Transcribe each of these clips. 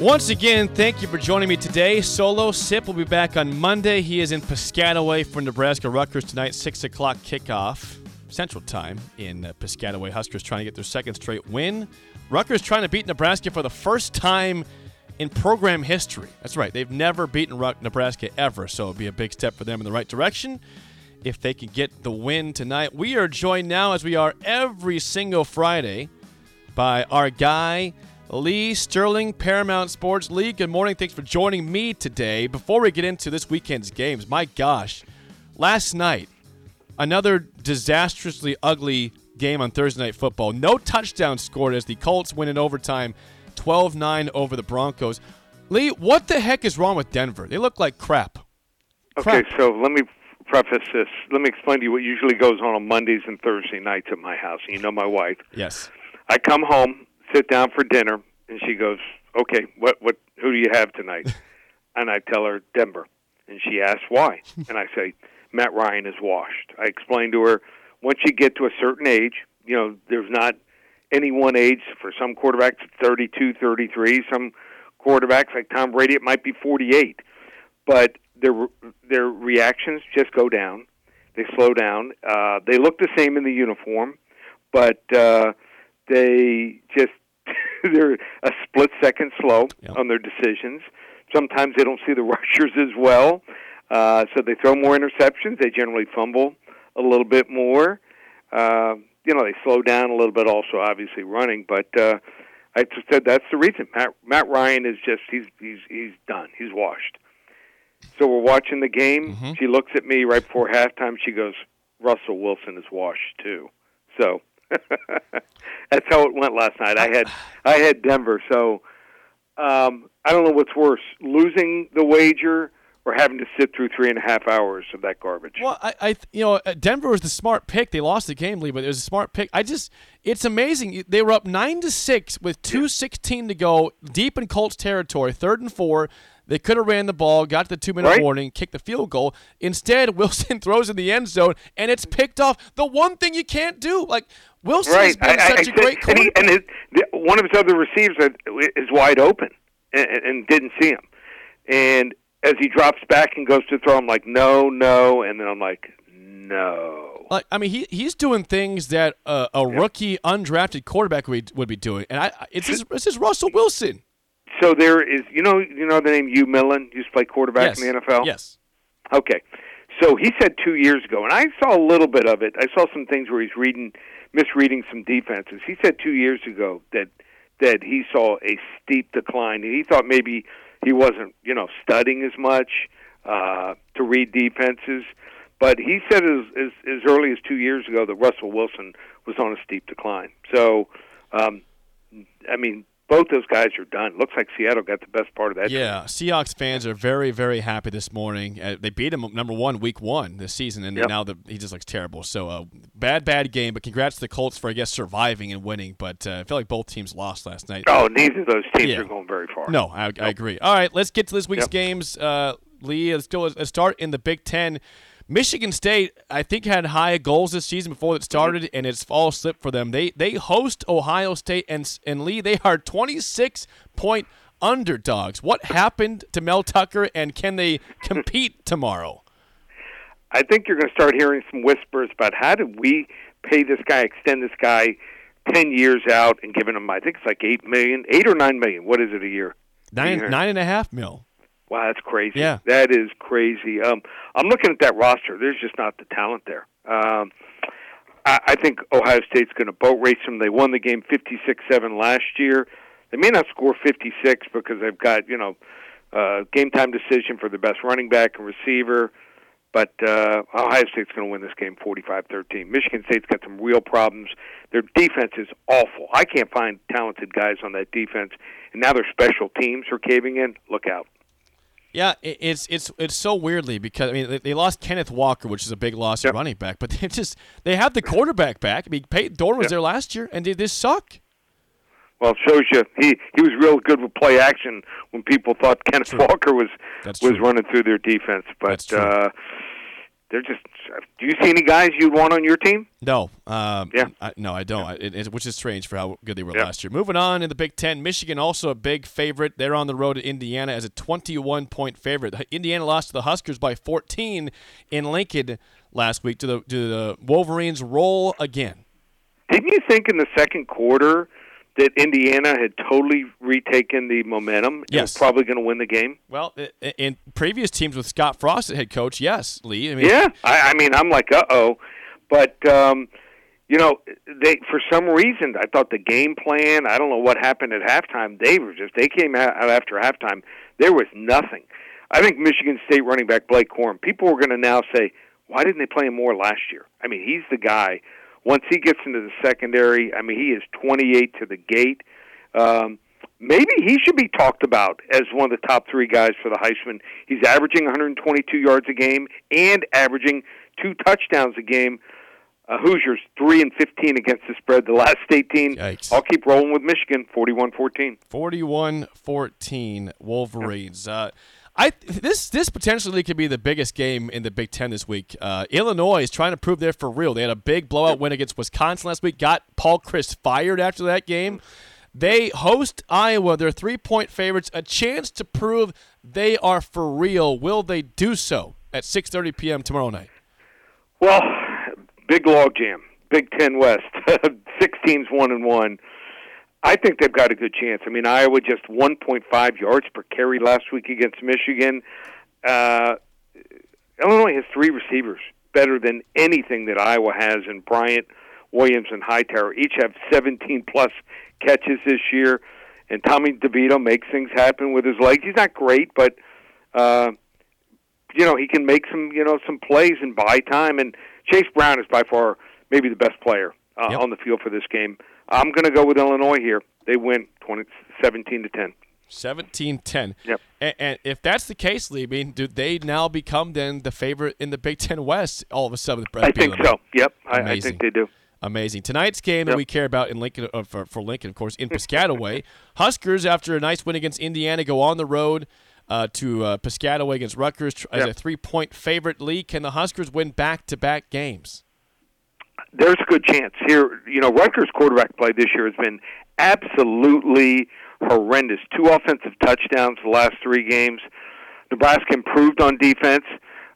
Once again, thank you for joining me today. Solo Sip will be back on Monday. He is in Piscataway for Nebraska Rutgers tonight, 6 o'clock kickoff Central Time in uh, Piscataway. Huskers trying to get their second straight win. Rutgers trying to beat Nebraska for the first time in program history. That's right, they've never beaten Ruck, Nebraska ever, so it'll be a big step for them in the right direction if they can get the win tonight. We are joined now, as we are every single Friday, by our guy Lee Sterling, Paramount Sports. Lee, good morning. Thanks for joining me today. Before we get into this weekend's games, my gosh, last night, another disastrously ugly game on Thursday Night Football. No touchdown scored as the Colts win in overtime 12 9 over the Broncos. Lee, what the heck is wrong with Denver? They look like crap. crap. Okay, so let me preface this. Let me explain to you what usually goes on on Mondays and Thursday nights at my house. You know my wife. Yes. I come home sit down for dinner, and she goes, "Okay, what what who do you have tonight?" and I tell her Denver, and she asks why, and I say Matt Ryan is washed. I explain to her once you get to a certain age, you know, there's not any one age for some quarterbacks 32, 33, some quarterbacks like Tom Brady it might be 48. But their their reactions just go down. They slow down. Uh, they look the same in the uniform, but uh, they just they're a split second slow yep. on their decisions. Sometimes they don't see the rushers as well, uh, so they throw more interceptions. They generally fumble a little bit more. Uh, you know, they slow down a little bit. Also, obviously running, but uh, I just said that's the reason. Matt, Matt Ryan is just he's he's he's done. He's washed. So we're watching the game. Mm-hmm. She looks at me right before halftime. She goes, "Russell Wilson is washed too." So That's how it went last night. I had I had Denver, so um, I don't know what's worse: losing the wager or having to sit through three and a half hours of that garbage. Well, I, I you know, uh, Denver was the smart pick. They lost the game, Lee, but it was a smart pick. I just, it's amazing. They were up nine to six with two sixteen to go, deep in Colts territory, third and four. They could have ran the ball, got the two minute right. warning, kicked the field goal. Instead, Wilson throws in the end zone, and it's picked off. The one thing you can't do, like Wilson right. has been I, such I, a great and, he, and his, one of his other receivers is wide open and, and didn't see him. And as he drops back and goes to throw, I'm like, no, no, and then I'm like, no. Like I mean, he he's doing things that uh, a rookie undrafted quarterback would would be doing, and I it's his, it's his Russell Wilson. So there is, you know, you know the name Hugh Millen used to play quarterback yes. in the NFL. Yes. Okay. So he said two years ago, and I saw a little bit of it. I saw some things where he's reading misreading some defenses. He said two years ago that that he saw a steep decline, and he thought maybe he wasn't, you know, studying as much uh, to read defenses. But he said as, as as early as two years ago that Russell Wilson was on a steep decline. So, um, I mean, both those guys are done. Looks like Seattle got the best part of that. Yeah, team. Seahawks fans are very, very happy this morning. Uh, they beat him number one week one this season, and yep. now the, he just looks terrible. So uh, bad, bad game. But congrats to the Colts for I guess surviving and winning. But uh, I feel like both teams lost last night. Oh, neither of those teams yeah. are going very far. No, I, I, agree. All right, let's get to this week's yep. games. Uh, Lee, let's go. Let's start in the Big Ten. Michigan State, I think, had high goals this season before it started, and it's all slipped for them. They they host Ohio State and and Lee. They are 26 point underdogs. What happened to Mel Tucker, and can they compete tomorrow? I think you're going to start hearing some whispers about how did we pay this guy, extend this guy 10 years out, and giving him, I think it's like eight million, eight or nine million. What is it a year? Nine nine and a half mil. Wow, that's crazy. Yeah, that is crazy. Um, I'm looking at that roster. There's just not the talent there. Um, I, I think Ohio State's going to boat race them. They won the game 56-7 last year. They may not score 56 because they've got you know uh, game time decision for the best running back and receiver. But uh, Ohio State's going to win this game 45-13. Michigan State's got some real problems. Their defense is awful. I can't find talented guys on that defense, and now their special teams are caving in. Look out. Yeah, it, it's it's it's so weirdly because I mean they, they lost Kenneth Walker, which is a big loss Yep. at running back, but they just they have the quarterback back. I mean Payton Thorne was Yep. there last year, and did this suck. Well, it shows you he he was real good with play action when people thought Kenneth. Walker was was running through their defense. But uh they're just. Do you see any guys you'd want on your team? No, um, Yeah. I, no, I don't. I, it, it- which is strange for how good they were Yeah. last year. Moving on in the Big Ten, Michigan also a big favorite. They're on the road to Indiana as a 21 point favorite. Indiana lost to the Huskers by 14 in Lincoln last week. Do the do the Wolverines roll again? Didn't you think in the second quarter that Indiana had totally retaken the momentum and Yes. was probably going to win the game? Well, in previous teams with Scott Frost as head coach, yes, Lee. I mean, Yeah, I, I mean, I'm like, uh oh, but um, you know, they for some reason I thought the game plan. I don't know what happened at halftime. They were just they came out out after halftime. There was nothing. I think Michigan State running back Blake Corum. People were going to now say, why didn't they play him more last year? I mean, he's the guy. Once he gets into the secondary, I mean, he is 28 to the gate. Um, maybe he should be talked about as one of the top three guys for the Heisman. He's averaging 122 yards a game and averaging two touchdowns a game. Uh, Hoosiers three and 15 against the spread the last 18. Yikes. I'll keep rolling with Michigan 41-14. 41-14 Wolverines. Uh, I this this potentially could be the biggest game in the Big Ten this week. Uh, Illinois is trying to prove they're for real. They had a big blowout win against Wisconsin last week. Got Paul Chryst fired after that game. They host Iowa. They're three point favorites. A chance to prove they are for real. Will they do so at 6:30 p.m. tomorrow night? Well, big log jam, Big Ten West, six teams one and one. I think they've got a good chance. I mean, Iowa just 1.5 yards per carry last week against Michigan. Uh, Illinois has three receivers better than anything that Iowa has, and Bryant, Williams, and Hightower each have 17 plus catches this year. And Tommy DeVito makes things happen with his legs. He's not great, but uh, you know he can make some you know some plays and buy time. And Chase Brown is by far maybe the best player uh, Yep. on the field for this game. I'm going to go with Illinois here. They win 20, 17 to 10. 17-10. Yep. And, and if that's the case, Lee, I mean, do they now become then the favorite in the Big Ten West all of a sudden? I think Bielema? so. Yep, I, I think they do. Amazing. Tonight's game that we care about in Lincoln uh, for, for Lincoln, of course, in Piscataway. Huskers, after a nice win against Indiana, go on the road uh, to uh, Piscataway against Rutgers as Yep. a three-point favorite. Lee, can the Huskers win back-to-back games? There's a good chance here. You know, Rutgers quarterback play this year has been absolutely horrendous. Two offensive touchdowns the last three games. Nebraska improved on defense.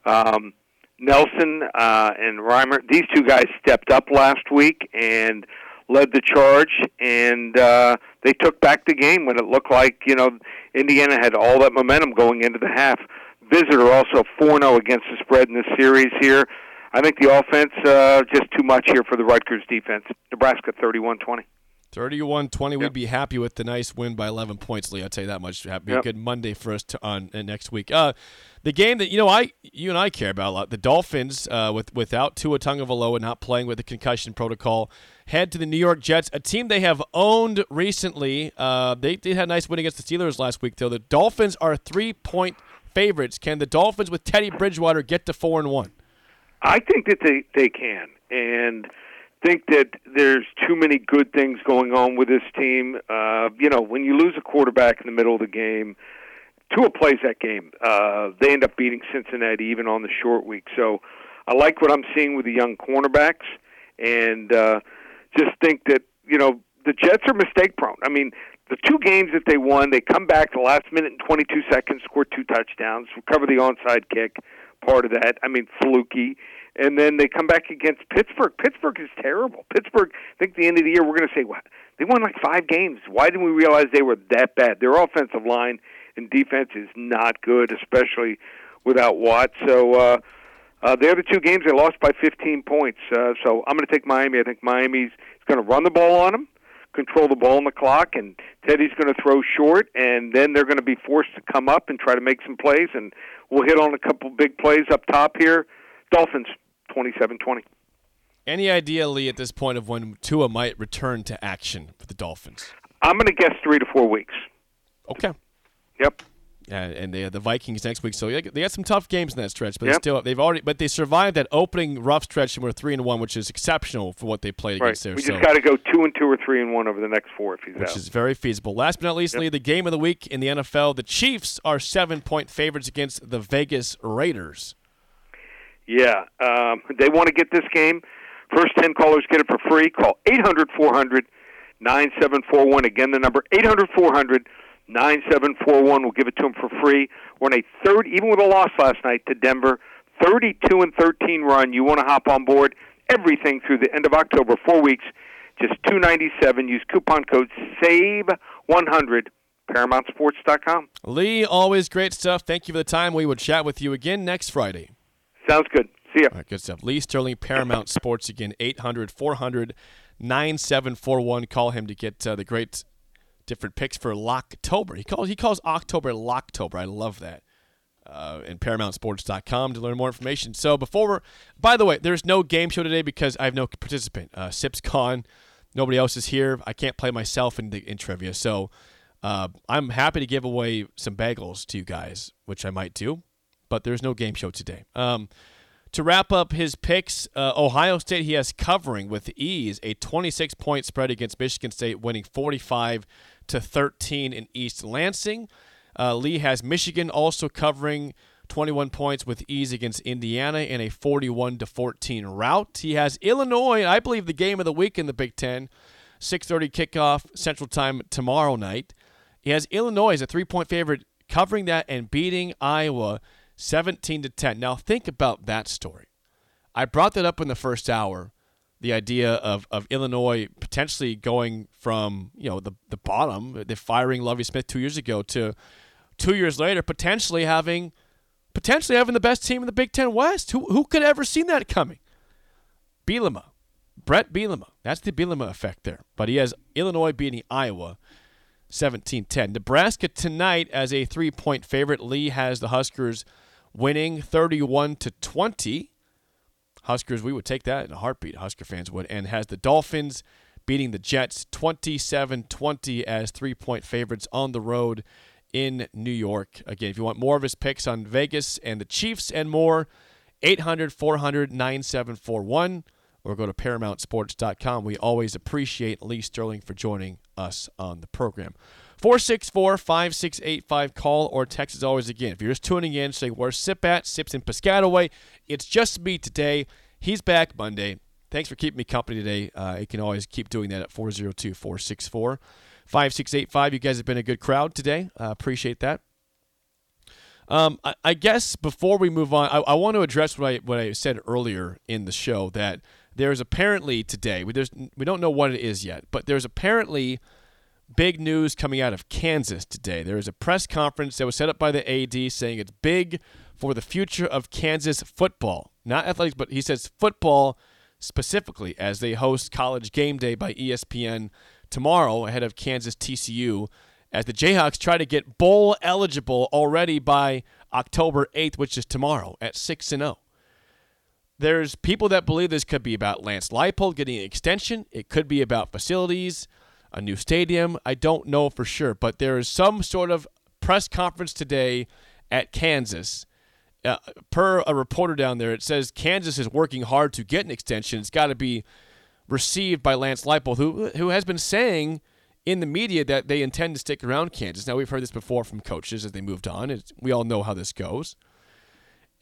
Um, Nelson uh, and Reimer, these two guys stepped up last week and led the charge, and uh, they took back the game when it looked like you know Indiana had all that momentum going into the half. Visitor also 4-0 against the spread in this series here. I think the offense uh, just too much here for the Rutgers defense. Nebraska 31-20. 31-20. We'd be happy with the nice win by 11 points, Lee. I'll tell you that much. A Yep. good Monday for us to on uh, next week. Uh, the game that you know I you and I care about a lot. The Dolphins, uh, with without Tua Tagovailoa not playing with the concussion protocol, head to the New York Jets, a team they have owned recently. Uh, they they had a nice win against the Steelers last week, though. The Dolphins are three point favorites. Can the Dolphins with Teddy Bridgewater get to four and one? I think that they they can, and think that there's too many good things going on with this team. Uh, you know, when you lose a quarterback in the middle of the game, Tua plays that game. Uh, they end up beating Cincinnati even on the short week. So I like what I'm seeing with the young cornerbacks, and uh, just think that you know the Jets are mistake prone. I mean. The two games that they won, they come back the last minute and 22 seconds, score two touchdowns, recover the onside kick, part of that. I mean, fluky. And then they come back against Pittsburgh. Pittsburgh is terrible. Pittsburgh, I think the end of the year, we're going to say, what? They won like five games. Why didn't we realize they were that bad? Their offensive line and defense is not good, especially without Watt. So, uh, uh, the other two games, they lost by 15 points. Uh, so I'm going to take Miami. I think Miami's going to run the ball on them, control the ball on the clock, and Teddy's going to throw short, and then they're going to be forced to come up and try to make some plays, and we'll hit on a couple big plays up top here. Dolphins, 27-20. Any idea, Lee, at this point of when Tua might return to action for the Dolphins? I'm going to guess three to four weeks. Okay. Yep. And, and they have the Vikings next week. So they they got some tough games in that stretch, but they Yep. still they've already but they survived that opening rough stretch and were three and one, which is exceptional for what they played Right. against there. We so just got to go two and two or three and one over the next four if he's out. which out. is very feasible. Last but not least, Lee, the game of the week in the NFL: the Chiefs are seven-point favorites against the Vegas Raiders. Yeah, um, they want to get this game. First 10 callers get it for free. Call 800 400 9741. Again, the number 800 400 9741. We'll give it to them for free. We're in a third, even with a loss last night to Denver, 32 and 13 run. You want to hop on board everything through the end of October, four weeks, just 297. Use coupon code SAVE100, ParamountSports.com. Lee, always great stuff. Thank you for the time. We will chat with you again next Friday. Sounds good. See ya. All right, good stuff. Lee Sterling, Paramount Sports again, 800 400 9741. Call him to get uh, the great different picks for Locktober. He calls he calls October Locktober. I love that. Uh, and ParamountSports.com to learn more information. So before by the way, there's no game show today because I have no participant. Uh, Sip's gone. Nobody else is here. I can't play myself in the in trivia. So uh, I'm happy to give away some bagels to you guys, which I might do, but there's no game show today. Um, to wrap up his picks, uh, Ohio State he has covering with ease a 26 point spread against Michigan State, winning 45 to 13 in East Lansing. Uh, Lee has Michigan also covering 21 points with ease against Indiana in a 41 to 14 rout. He has Illinois, I believe the game of the week in the Big 10, 6:30 kickoff Central Time tomorrow night. He has Illinois as a three-point favorite covering that and beating Iowa 17 to 10. Now think about that story. I brought that up in the first hour, the idea of, of Illinois potentially going from, you know, the, the bottom, the firing Lovie Smith two years ago to two years later potentially having potentially having the best team in the Big Ten West. Who who could ever seen that coming? Bielema. Bret Bielema. That's the Bielema effect there. But he has Illinois beating Iowa 17-10. Nebraska tonight as a three-point favorite. Lee has the Huskers winning 31 to 20. Huskers, we would take that in a heartbeat. Husker fans would. And has the Dolphins beating the Jets 27 20 as three point favorites on the road in New York. Again, if you want more of his picks on Vegas and the Chiefs and more, 800 400 9741 or go to ParamountSports.com. We always appreciate Lee Sterling for joining us on the program. 464 5685. Call or text as always. Again, if you're just tuning in, say, Where's Sip at? Sip's in Piscataway. It's just me today. He's back Monday. Thanks for keeping me company today. Uh, you can always keep doing that at 402 464 5685. You guys have been a good crowd today. Uh, appreciate that. Um, I, I guess before we move on, I, I want to address what I what I said earlier in the show that there's apparently today we there's we don't know what it is yet, but there's apparently big news coming out of Kansas today. There is a press conference that was set up by the AD saying it's big for the future of Kansas football, not athletics, but he says football specifically as they host College Game Day by ESPN tomorrow ahead of Kansas TCU as the Jayhawks try to get bowl eligible already by October 8th, which is tomorrow at 6 and 0. There's people that believe this could be about Lance Leipold getting an extension. It could be about facilities, a new stadium. I don't know for sure, but there is some sort of press conference today at Kansas. Uh, per a reporter down there, it says Kansas is working hard to get an extension. It's got to be received by Lance Leipold, who who has been saying in the media that they intend to stick around Kansas. Now we've heard this before from coaches as they moved on. It's, we all know how this goes.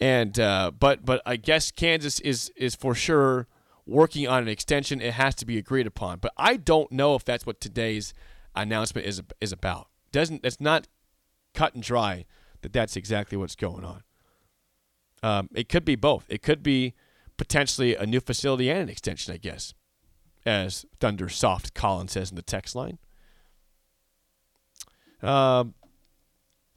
And uh, but but I guess Kansas is is for sure working on an extension. It has to be agreed upon. But I don't know if that's what today's announcement is is about. Doesn't it's not cut and dry that that's exactly what's going on. Um, it could be both. It could be potentially a new facility and an extension, I guess, as Thunder Soft Colin says in the text line. Um,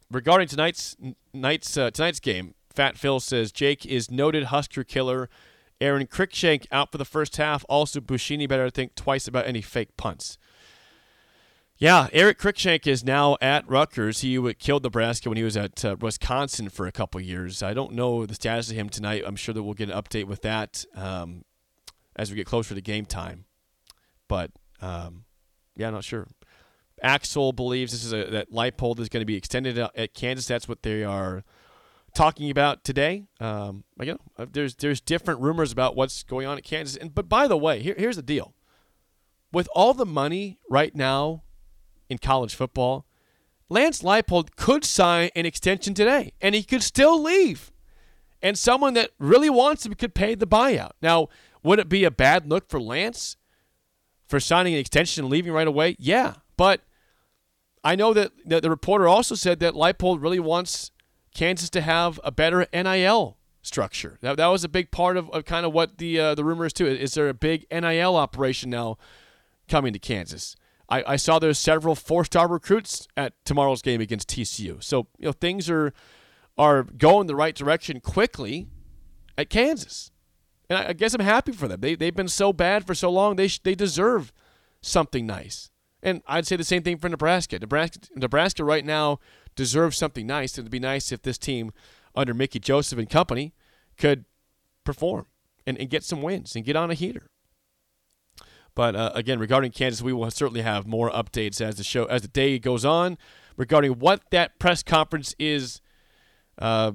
regarding tonight's night's uh, tonight's game, Fat Phil says Jake is noted Husker killer. Aron Cruickshank out for the first half. Also, Bushini better think twice about any fake punts. Yeah, Eric Cruickshank is now at Rutgers. He killed Nebraska when he was at uh, Wisconsin for a couple years. I don't know the status of him tonight. I'm sure that we'll get an update with that um, as we get closer to game time. But um, yeah, not sure. Axel believes this is a that pole is going to be extended at Kansas. That's what they are talking about today. Um, again, uh, there's there's different rumors about what's going on at Kansas. And but by the way, here, here's the deal: with all the money right now in college football, Lance Leipold could sign an extension today, and he could still leave. And someone that really wants him could pay the buyout. Now, would it be a bad look for Lance for signing an extension and leaving right away? Yeah, but I know that, that the reporter also said that Leipold really wants Kansas to have a better NIL structure. That, that was a big part of, of kind of what the uh, the rumor is too. Is there a big NIL operation now coming to Kansas? I, I saw there's several four star recruits at tomorrow's game against TCU. So you know things are are going the right direction quickly at Kansas, and I, I guess I'm happy for them. They they've been so bad for so long. They sh- they deserve something nice. And I'd say the same thing for Nebraska. Nebraska, Nebraska right now deserves something nice. It'd be nice if this team under Mickey Joseph and company could perform and, and get some wins and get on a heater. But uh, again, regarding Kansas, we will certainly have more updates as the show as the day goes on regarding what that press conference is uh,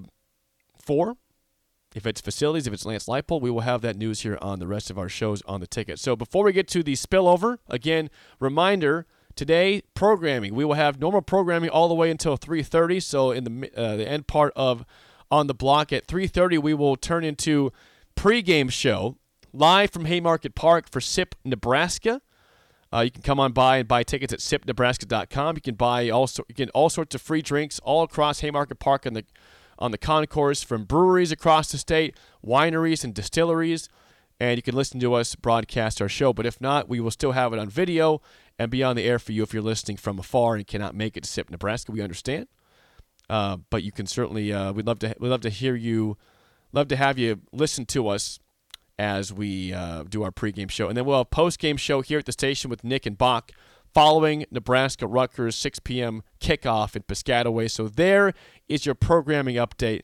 for. If it's facilities, if it's Lance Leipold, we will have that news here on the rest of our shows on the ticket. So before we get to the spillover, again, reminder Today, programming. We will have normal programming all the way until 3:30. So in the uh, the end part of on the block at 3:30, we will turn into pregame show live from Haymarket Park for SIP Nebraska. Uh, you can come on by and buy tickets at sipnebraska.com. You can buy all so, you get all sorts of free drinks all across Haymarket Park on the on the concourse from breweries across the state, wineries and distilleries, and you can listen to us broadcast our show. But if not, we will still have it on video and be on the air for you if you're listening from afar and cannot make it to SIP Nebraska. We understand, uh, but you can certainly. Uh, we'd love to. We'd love to hear you. Love to have you listen to us as we uh, do our pregame show, and then we'll have postgame show here at the station with Nick and Bach following Nebraska Rutgers 6 p.m. kickoff in Piscataway. So there is your programming update.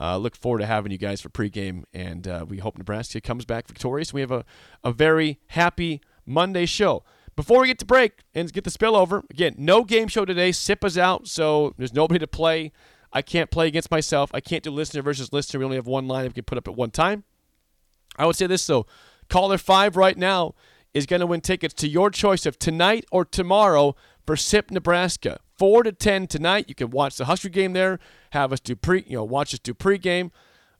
Uh, look forward to having you guys for pregame, and uh, we hope Nebraska comes back victorious. We have a, a very happy Monday show. Before we get to break and get the spillover, again, no game show today. SIP is out, so there's nobody to play. I can't play against myself. I can't do listener versus listener. We only have one line we can put up at one time. I would say this though, caller five right now is going to win tickets to your choice of tonight or tomorrow for SIP Nebraska. Four to ten tonight. You can watch the Husker game there. Have us do pre, you know, watch us do pregame,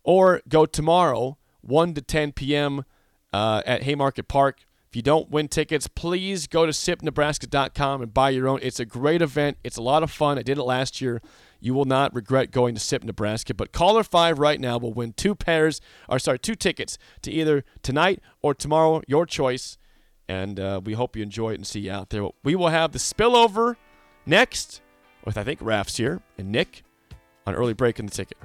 or go tomorrow, one to ten p.m. Uh, at Haymarket Park if you don't win tickets, please go to sipnebraska.com and buy your own. It's a great event. It's a lot of fun. I did it last year. You will not regret going to SIP Nebraska. But caller five right now will win two pairs, or sorry, two tickets to either tonight or tomorrow, your choice. And uh, we hope you enjoy it and see you out there. We will have the spillover next with I think Raf's here and Nick on early break in the ticket.